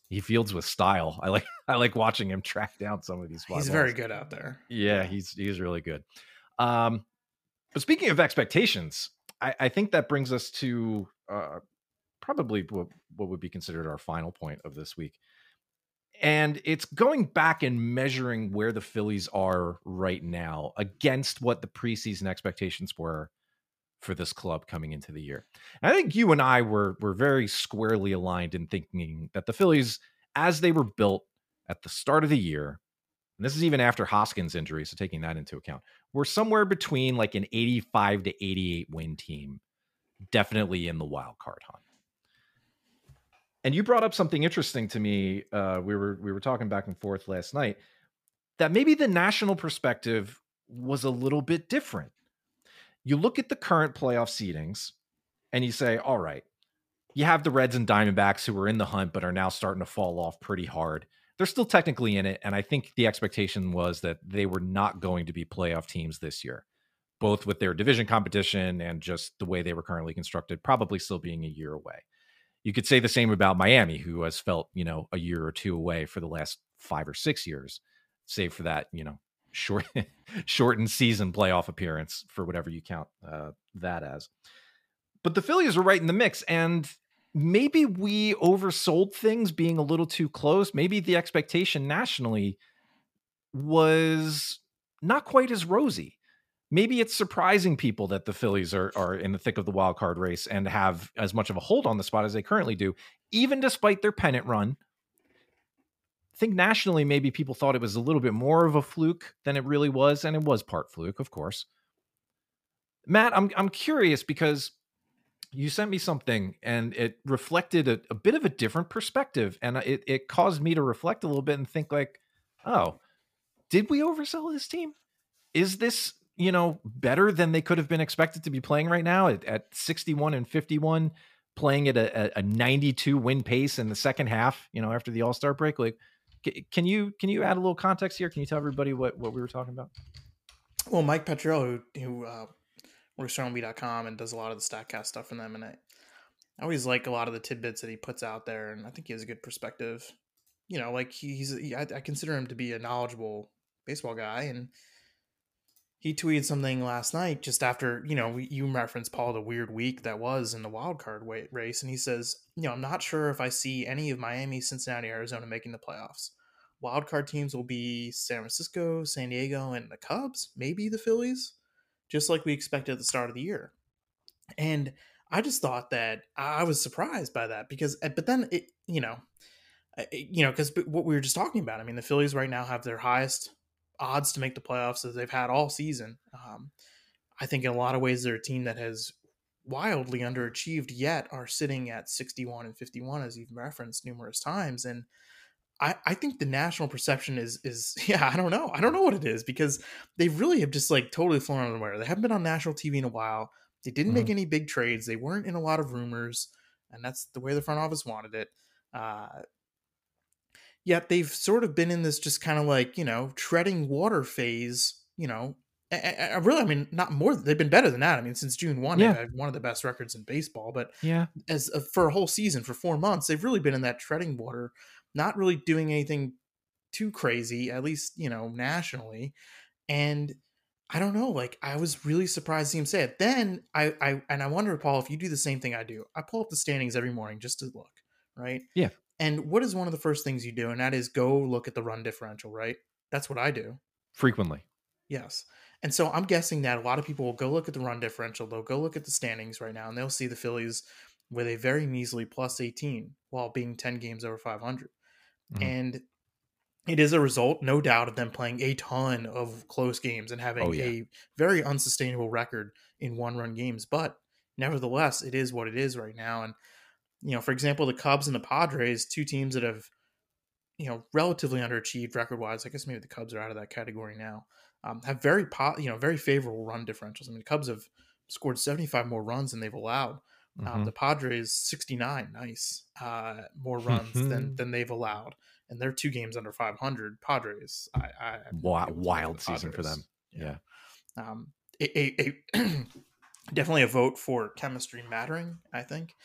he fields with style. I like [laughs] I like watching him track down some of these. He's balls. very good out there. Yeah, he's he's really good. Um, but speaking of expectations, I, I think that brings us to uh, probably what, what would be considered our final point of this week and it's going back and measuring where the Phillies are right now against what the preseason expectations were for this club coming into the year. And I think you and I were were very squarely aligned in thinking that the Phillies, as they were built at the start of the year, and this is even after Hoskins' injury, so taking that into account, were somewhere between like an 85 to 88 win team, definitely in the wild card hunt and you brought up something interesting to me. Uh, we were we were talking back and forth last night that maybe the national perspective was a little bit different. You look at the current playoff seedings, and you say, all right, you have the Reds and Diamondbacks who are in the hunt, but are now starting to fall off pretty hard. They're still technically in it. And I think the expectation was that they were not going to be playoff teams this year, both with their division competition and just the way they were currently constructed, probably still being a year away. You could say the same about Miami, who has felt, you know, a year or two away for the last five or six years, save for that, you know, short [laughs] shortened season playoff appearance for whatever you count uh, that as. But the Phillies are right in the mix, and maybe we oversold things being a little too close. Maybe the expectation nationally was not quite as rosy. Maybe it's surprising people that the Phillies are are in the thick of the wild card race and have as much of a hold on the spot as they currently do, even despite their pennant run. I think nationally, maybe people thought it was a little bit more of a fluke than it really was, and it was part fluke, of course. Matt, I'm I'm curious because you sent me something and it reflected a, a, bit of a different perspective and it, it caused me to reflect a little bit and think like oh did we oversell this team is this you know better than they could have been expected to be playing right now at, at 61 and 51 playing at a, a 92 win pace in the second half you know after the all-star break like can you can you add a little context here can you tell everybody what what we were talking about well mike petriello who, who uh, worksstrongly.com and does a lot of the Statcast stuff for them. And I, I always like a lot of the tidbits that he puts out there, and I think he has a good perspective. You know, like he's, he, I consider him to be a knowledgeable baseball guy, and he tweeted something last night just after you know you referenced Paul the weird week that was in the wild card race, and he says, you know, I'm not sure if I see any of Miami, Cincinnati, Arizona making the playoffs. Wild card teams will be San Francisco, San Diego, and the Cubs, maybe the Phillies just like we expected at the start of the year. And I just thought that I was surprised by that because, eh, but then it, you know, you know, because what we were just talking about. I mean, the Phillies right now have their highest odds to make the playoffs that they've had all season. Um, I think in a lot of ways they're a team that has wildly underachieved, yet are sitting at 61 and 51, as you've referenced numerous times. And I, I think the national perception is is [laughs] yeah I don't know I don't know what it is because they really have just like totally flown under the wire. They haven't been on national TV in a while. They didn't mm-hmm. make any big trades. They weren't in a lot of rumors, and that's the way the front office wanted it. Uh, yet they've sort of been in this just kind of like you know treading water phase. You know, I, really, I mean, not more. They've been better than that. I mean, since June one, yeah. they've had one of the best records in baseball. But yeah, as a, for a whole season, for four months, they've really been in that treading water not really doing anything too crazy, at least, you know, nationally. And I don't know, like I was really surprised to see him say it. Then I, I and I wonder, Paul, if you do the same thing I do. I pull up the standings every morning just to look, right? Yeah. And what is one of the first things you do? And that is go look at the run differential, right? That's what I do. Frequently. Yes. And so I'm guessing that a lot of people will go look at the run differential. They'll go look at the standings right now and they'll see the Phillies with a very measly plus 18 while being 10 games over 500. Mm-hmm. And it is a result, no doubt, of them playing a ton of close games and having oh, yeah. a very unsustainable record in one run games. But nevertheless, it is what it is right now. And, you know, for example, the Cubs and the Padres, two teams that have, you know, relatively underachieved record wise. I guess maybe the Cubs are out of that category now. Um, have very, po- you know, very favorable run differentials. I mean, the Cubs have scored 75 more runs than they've allowed. Um, mm-hmm. The Padres 69, nice, uh, more runs than mm-hmm. than they've allowed, and they're two games under 500. Padres, I, I wild, wild season for them. Yeah, yeah. Um, a, a, a [clears throat] definitely a vote for chemistry mattering. I think.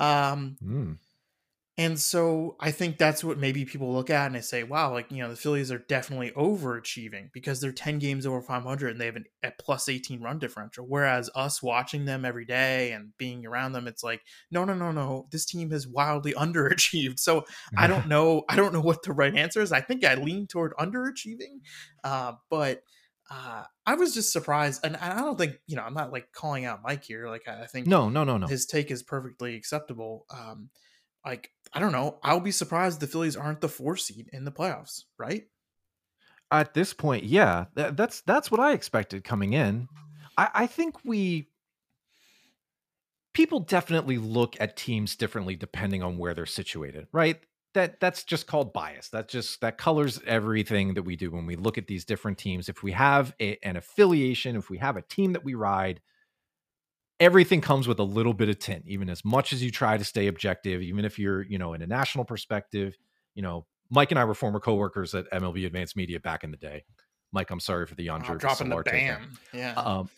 Um, mm. And so I think that's what maybe people look at and they say, wow, like, you know, the Phillies are definitely overachieving because they're 10 games over 500 and they have an, a plus 18 run differential. Whereas us watching them every day and being around them, it's like, no, no, no, no, this team has wildly [laughs] underachieved. So I [laughs] don't know. I don't know what the right answer is. I think I lean toward underachieving. Uh, but uh, I was just surprised. And I don't think, you know, I'm not like calling out Mike here. Like, I think no, no, no, no. His take is perfectly acceptable. Um, like I don't know. I'll be surprised the Phillies aren't the four seed in the playoffs, right? At this point, yeah, that, that's that's what I expected coming in. I, I think we people definitely look at teams differently depending on where they're situated, right? That that's just called bias. That just that colors everything that we do when we look at these different teams. If we have a, an affiliation, if we have a team that we ride, everything comes with a little bit of tint, even as much as you try to stay objective, even if you're, you know, in a national perspective, you know, Mike and I were former coworkers at MLB Advanced Media back in the day. Mike, I'm sorry for the Jan oh, dropping the bam. Yeah. Um,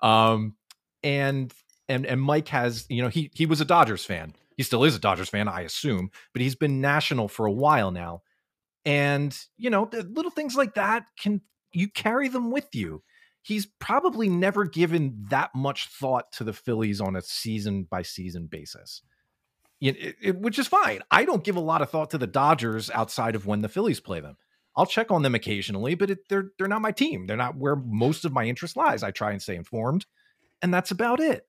[laughs] um, and and and Mike has, you know, he he was a Dodgers fan. He still is a Dodgers fan, I assume, but he's been national for a while now. And you know, little things like that can you carry them with you. He's probably never given that much thought to the Phillies on a season by season basis. It, it, which is fine. I don't give a lot of thought to the Dodgers outside of when the Phillies play them. I'll check on them occasionally, but it, they're they're not my team. They're not where most of my interest lies. I try and stay informed, and that's about it.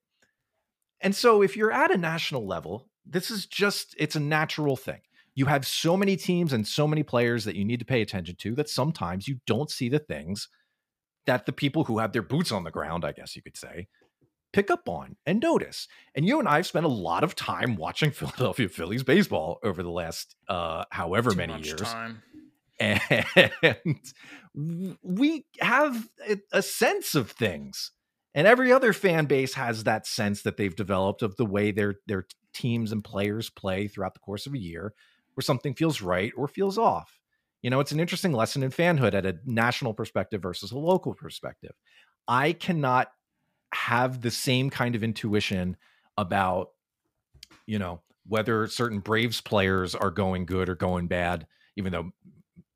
And so, if you're at a national level, this is just it's a natural thing. You have so many teams and so many players that you need to pay attention to that sometimes you don't see the things that the people who have their boots on the ground, I guess you could say, pick up on and notice. And you and I have spent a lot of time watching [laughs] Philadelphia Phillies baseball over the last uh however Too many years. Time and we have a sense of things and every other fan base has that sense that they've developed of the way their their teams and players play throughout the course of a year where something feels right or feels off you know it's an interesting lesson in fanhood at a national perspective versus a local perspective i cannot have the same kind of intuition about you know whether certain braves players are going good or going bad even though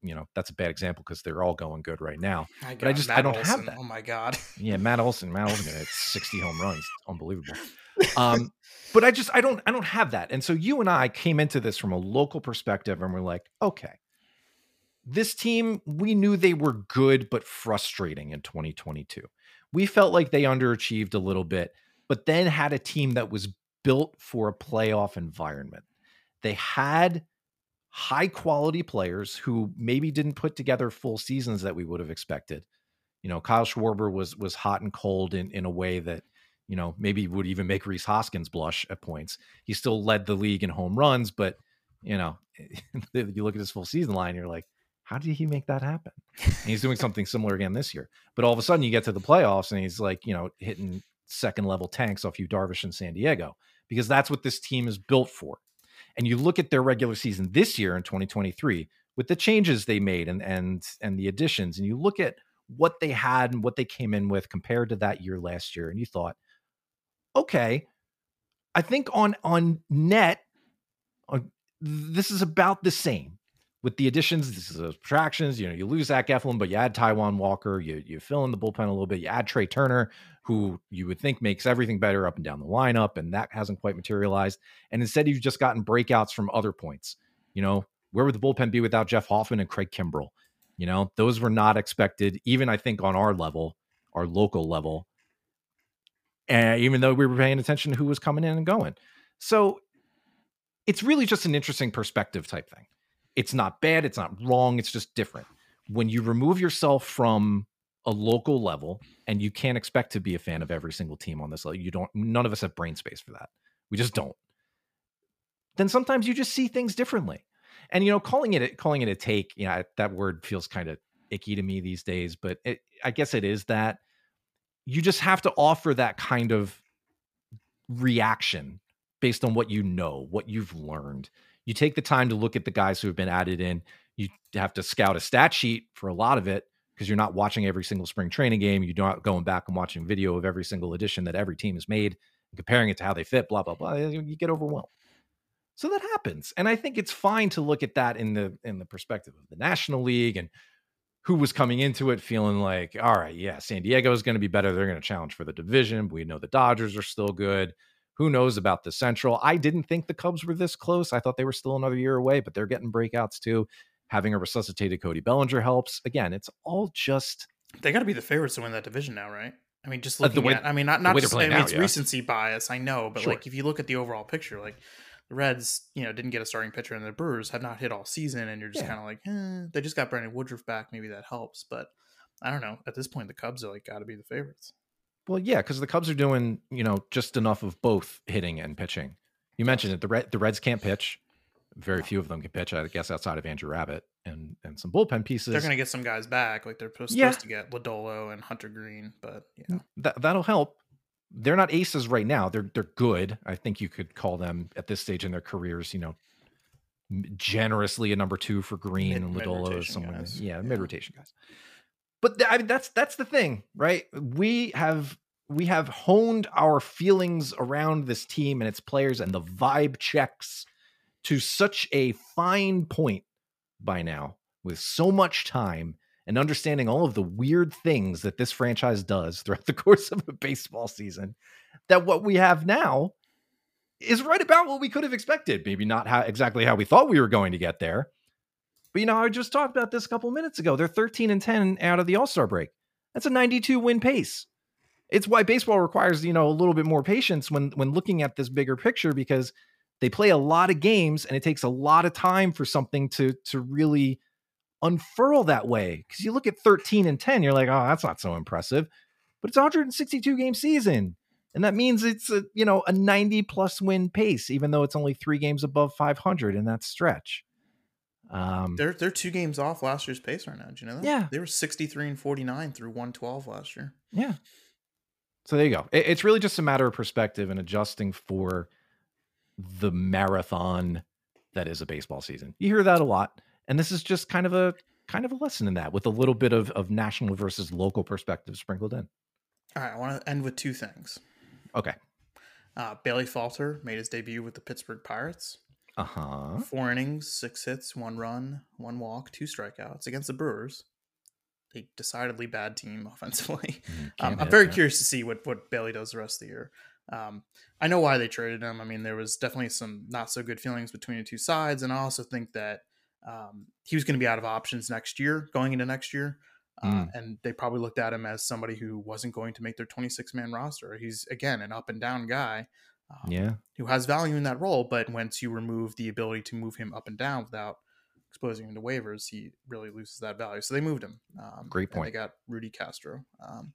you know that's a bad example because they're all going good right now. I but I just Matt I don't Olson. have that. Oh my god. Yeah, Matt Olson. Matt Olson hit [laughs] 60 home runs. Unbelievable. Um, [laughs] but I just I don't I don't have that. And so you and I came into this from a local perspective, and we're like, okay, this team we knew they were good but frustrating in 2022. We felt like they underachieved a little bit, but then had a team that was built for a playoff environment. They had high quality players who maybe didn't put together full seasons that we would have expected. You know, Kyle Schwarber was was hot and cold in in a way that you know maybe would even make Rhys Hoskins blush at points. He still led the league in home runs, but you know, [laughs] you look at his full season line, you're like, how did he make that happen? And he's doing something similar again this year. But all of a sudden, you get to the playoffs, and he's like, you know, hitting second level tanks off Yu, Darvish in San Diego because that's what this team is built for and you look at their regular season this year in 2023 with the changes they made and and and the additions and you look at what they had and what they came in with compared to that year last year and you thought okay i think on on net uh, this is about the same with the additions, this is subtractions. You know, you lose Zach Eflin, but you add Taijuan Walker. You you fill in the bullpen a little bit. You add Trea Turner, who you would think makes everything better up and down the lineup, and that hasn't quite materialized. And instead, you've just gotten breakouts from other points. You know, where would the bullpen be without Jeff Hoffman and Craig Kimbrel? You know, those were not expected, even I think on our level, our local level. And even though we were paying attention to who was coming in and going. So it's really just an interesting perspective type thing. It's not bad, it's not wrong, it's just different. When you remove yourself from a local level and you can't expect to be a fan of every single team on this level, you don't none of us have brain space for that. We just don't. Then sometimes you just see things differently. And you know, calling it calling it a take, you know, that word feels kind of icky to me these days, but it, I guess it is that you just have to offer that kind of reaction based on what you know, what you've learned you take the time to look at the guys who have been added in. You have to scout a stat sheet for a lot of it because you're not watching every single spring training game. You're not going back and watching video of every single edition that every team has made and comparing it to how they fit, blah, blah, blah. You get overwhelmed. So that happens. And I think it's fine to look at that in the in the perspective of the National League and who was coming into it feeling like, all right, yeah, San Diego is going to be better. They're going to challenge for the division. We know the Dodgers are still good. Who knows about the Central? I didn't think the Cubs were this close. I thought they were still another year away, but they're getting breakouts too. Having a resuscitated Cody Bellinger helps. Again, it's all just they got to be the favorites to win that division now, right? I mean, just looking uh, way, at, I mean, not not just I mean, now, it's yeah. recency bias, I know, but sure. like if you look at the overall picture, like the Reds, you know, didn't get a starting pitcher, and the Brewers have not hit all season, and you're just yeah. kind of like, eh, they just got Brandon Woodruff back, maybe that helps, but I don't know. At this point, the Cubs are like got to be the favorites. Well, yeah, because the Cubs are doing you know just enough of both hitting and pitching. You mentioned it. The Red, the Reds can't pitch. Very few of them can pitch, I guess, outside of Andrew Abbott and and some bullpen pieces. They're going to get some guys back, like they're supposed, yeah. to get Lodolo and Hunter Greene, but yeah, that that'll help. They're not aces right now. They're they're good. I think you could call them at this stage in their careers, you know, generously a number two for Greene mid, and Lodolo is someone. Guys. Yeah, yeah. mid rotation guys. But th- I mean, that's that's the thing, right? We have we have honed our feelings around this team and its players and the vibe checks to such a fine point by now with so much time and understanding all of the weird things that this franchise does throughout the [laughs] course of a baseball season that what we have now is right about what we could have expected. Maybe not how exactly how we thought we were going to get there but you know i just talked about this a couple minutes ago. They're 13 and 10 out of the all-star break. That's a 92 win pace. It's why baseball requires you know a little bit more patience when when looking at this bigger picture because they play a lot of games and it takes a lot of time for something to to really unfurl that way because you look at 13 and 10 you're like oh that's not so impressive. But it's 162 game season and that means it's a you know a 90 plus win pace even though it's only three games above 500 in that stretch. Um they're they're two games off last year's pace right now do you know that? Yeah. They were 63 and 49 through 112 last year. Yeah. So there you go. It, it's really just a matter of perspective and adjusting for the marathon that is a baseball season. You hear that a lot, and this is just kind of a kind of a lesson in that with a little bit of of national versus local perspective sprinkled in. All right, I want to end with two things. Okay. Uh, Bailey Falter made his debut with the Pittsburgh Pirates. Uh huh. Four innings, six hits, one run, one walk, two strikeouts against the Brewers. A decidedly bad team [laughs] offensively. Mm, um, I'm very that. curious to see what what Bailey does the rest of the year. Um, I know why they traded him. I mean, there was definitely some not so good feelings between the two sides, and I also think that um, he was going to be out of options next year, going into next year. Uh, mm. And they probably looked at him as somebody who wasn't going to make their 26 man roster. He's again an up and down guy, um, yeah, who has value in that role. But once you remove the ability to move him up and down without exposing him to waivers, he really loses that value. So they moved him. Um, Great point. They got Rudy Castro. Um,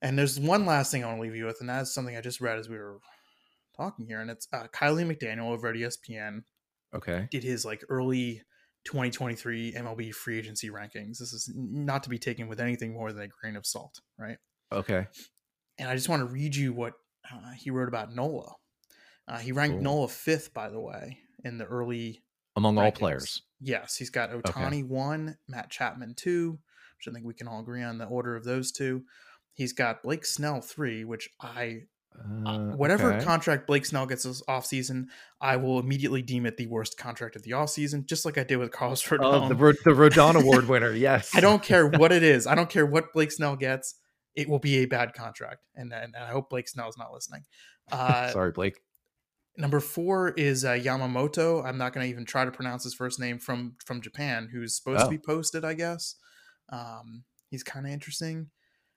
and there's one last thing I want to leave you with, and that's something I just read as we were talking here, and it's uh, Kiley McDaniel over at ESPN. Okay. Did his like early 2023 MLB free agency rankings. This is not to be taken with anything more than a grain of salt, right? Okay. And I just want to read you what uh, he wrote about Nola. Uh, he ranked cool. Nola fifth, by the way, in the early among rankings. all players. Yes, he's got Ohtani okay. one, Matt Chapman two, which I think we can all agree on the order of those two. He's got Blake Snell three, which I uh, whatever okay. contract Blake Snell gets this offseason, I will immediately deem it the worst contract of the offseason, just like I did with Carlos Rodon. [laughs] Oh, the, the Rodon [laughs] Award winner, yes. I don't care what it is. [laughs] I don't care what Blake Snell gets. It will be a bad contract, and and, and I hope Blake Snell is not listening. Uh, Sorry, Blake. Number four is uh, Yamamoto. I'm not going to even try to pronounce his first name from from Japan, who's supposed oh. to be posted, I guess. Um, he's kind of interesting.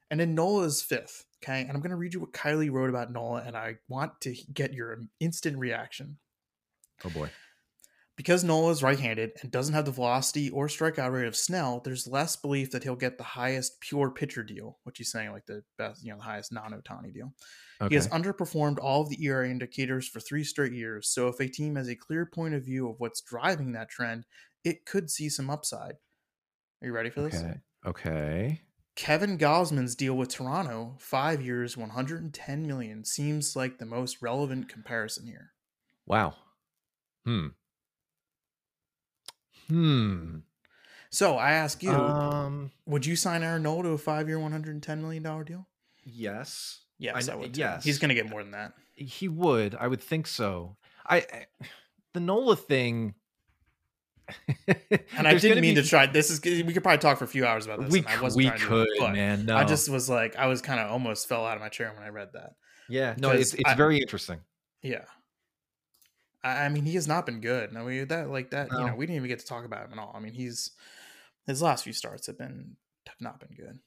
And then Nola is fifth. Okay. And I'm going to read you what Kiley wrote about Nola, and I want to get your instant reaction. Oh, boy. Because Nola is right handed and doesn't have the velocity or strikeout rate of Snell, there's less belief that he'll get the highest pure pitcher deal, which he's saying like the best, you know, the highest non Ohtani deal. Okay. He has underperformed all of the ERA indicators for three straight years. So if a team has a clear point of view of what's driving that trend, it could see some upside. Are you ready for this? Okay. Okay. Kevin Gausman's deal with Toronto, five years, 110 million, seems like the most relevant comparison here. Wow. Hmm. Hmm. So I ask you, um, would you sign Aaron Nola to a five-year, 110 million dollar deal? Yes. Yes, I, I would. Too. Yes, he's going to get more than that. He would. I would think so. I, I the Nola thing and I didn't mean be... to try. This is we could probably talk for a few hours about this. We, I wasn't we could, it, man. No. I just was like, I was kind of almost fell out of my chair when I read that. Yeah, no, it's it's I, very interesting. Yeah, I, I, mean, he has not been good. No, we that like that. No. You know, we didn't even get to talk about him at all. I mean, he's his last few starts have been have not been good.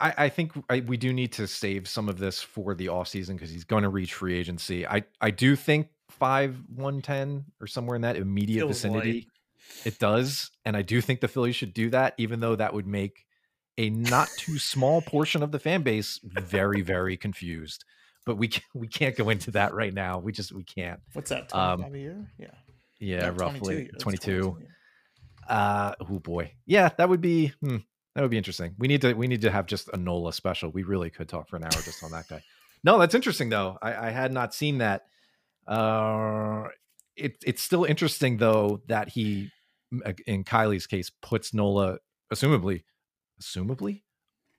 I, I think I, we do need to save some of this for the off season because he's going to reach free agency. I I do think five one ten or somewhere in that immediate Feels vicinity. Light it does. And I do think the Phillies should do that, even though that would make a not too small portion of the fan base very, very confused. But we can, we can't go into that right now. We just we can't. What's that? Um, a year? Yeah. Yeah, no, roughly 22. 22. Uh oh boy. Yeah, that would be hmm, that would be interesting. We need to we need to have just a Nola special. We really could talk for an hour just on that guy. No, that's interesting though. I, I had not seen that. Uh, it, it's still interesting though that he, in Kiley's case, puts Nola, assumably, assumably,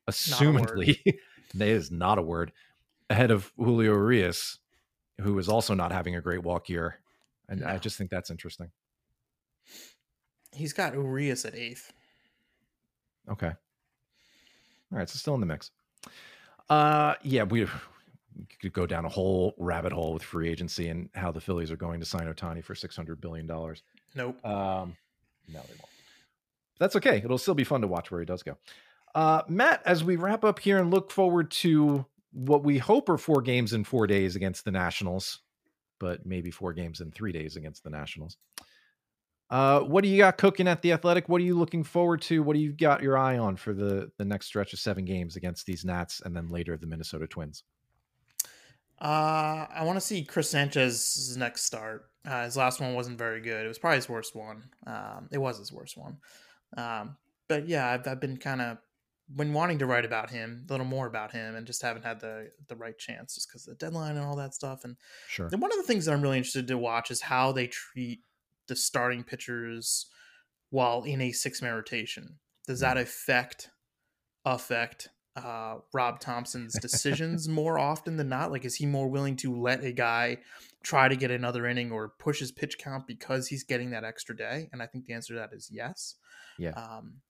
assumedly, [laughs] that is not a word, ahead of Julio Urias, who is also not having a great walk year. And no. I just think that's interesting. He's got Urias at eighth. Okay. All right, so still in the mix. Uh, yeah, we, we could go down a whole rabbit hole with free agency and how the Phillies are going to sign Ohtani for six hundred billion dollars. Nope. Um, no, they won't. That's okay. It'll still be fun to watch where he does go. Uh, Matt, as we wrap up here and look forward to what we hope are four games in four days against the Nationals, but maybe four games in three days against the Nationals. Uh, what do you got cooking at the Athletic? What are you looking forward to? What do you got your eye on for the the next stretch of seven games against these Nats and then later the Minnesota Twins? Uh, I want to see Chris Sanchez's next start. Uh, his last one wasn't very good. It was probably his worst one. Um, it was his worst one. Um, but yeah, I've, I've been kind of been wanting to write about him, a little more about him, and just haven't had the the right chance, just because the deadline and all that stuff. And sure, and one of the things that I'm really interested to watch is how they treat the starting pitchers while in a six man rotation. Does that mm. affect affect uh, Rob Thomson's [laughs] decisions more often than not? Like, is he more willing to let a guy try to get another inning or push his pitch count because he's getting that extra day? And I think the answer to that is yes. Yeah. Um,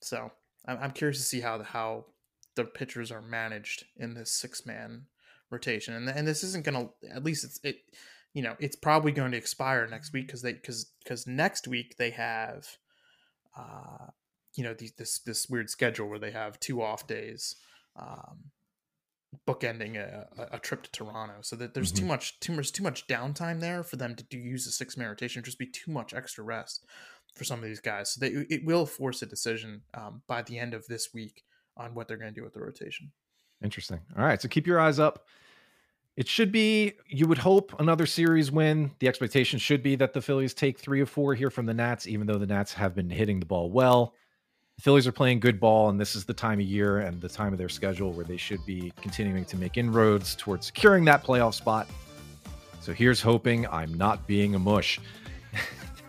so I'm curious to see how the how the pitchers are managed in this six man rotation, and and this isn't going to at least it's it you know it's probably going to expire next week because they because because next week they have uh you know these, this this weird schedule where they have two off days um bookending a, a trip to Toronto so that there's mm-hmm. too much too much too much downtime there for them to do use a six man rotation just be too much extra rest for some of these guys so they, it will force a decision um, by the end of this week on what they're going to do with the rotation interesting all right so keep your eyes up it should be, you would hope, another series win. The expectation should be that the Phillies take three or four here from the Nats, even though the Nats have been hitting the ball well. Phillies are playing good ball, and this is the time of year and the time of their schedule where they should be continuing to make inroads towards securing that playoff spot. So here's hoping I'm not being a mush.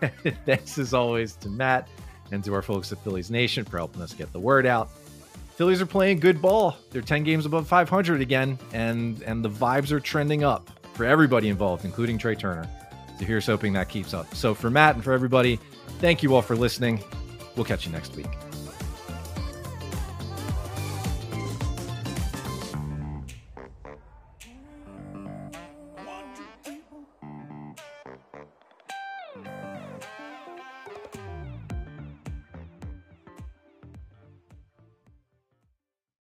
[laughs] Thanks as always to Matt and to our folks at Phillies Nation for helping us get the word out. Phillies are playing good ball. They're 10 games above 500 again, and and the vibes are trending up for everybody involved, including Trea Turner. So here's hoping that keeps up. So for Matt and for everybody, thank you all for listening. We'll catch you next week.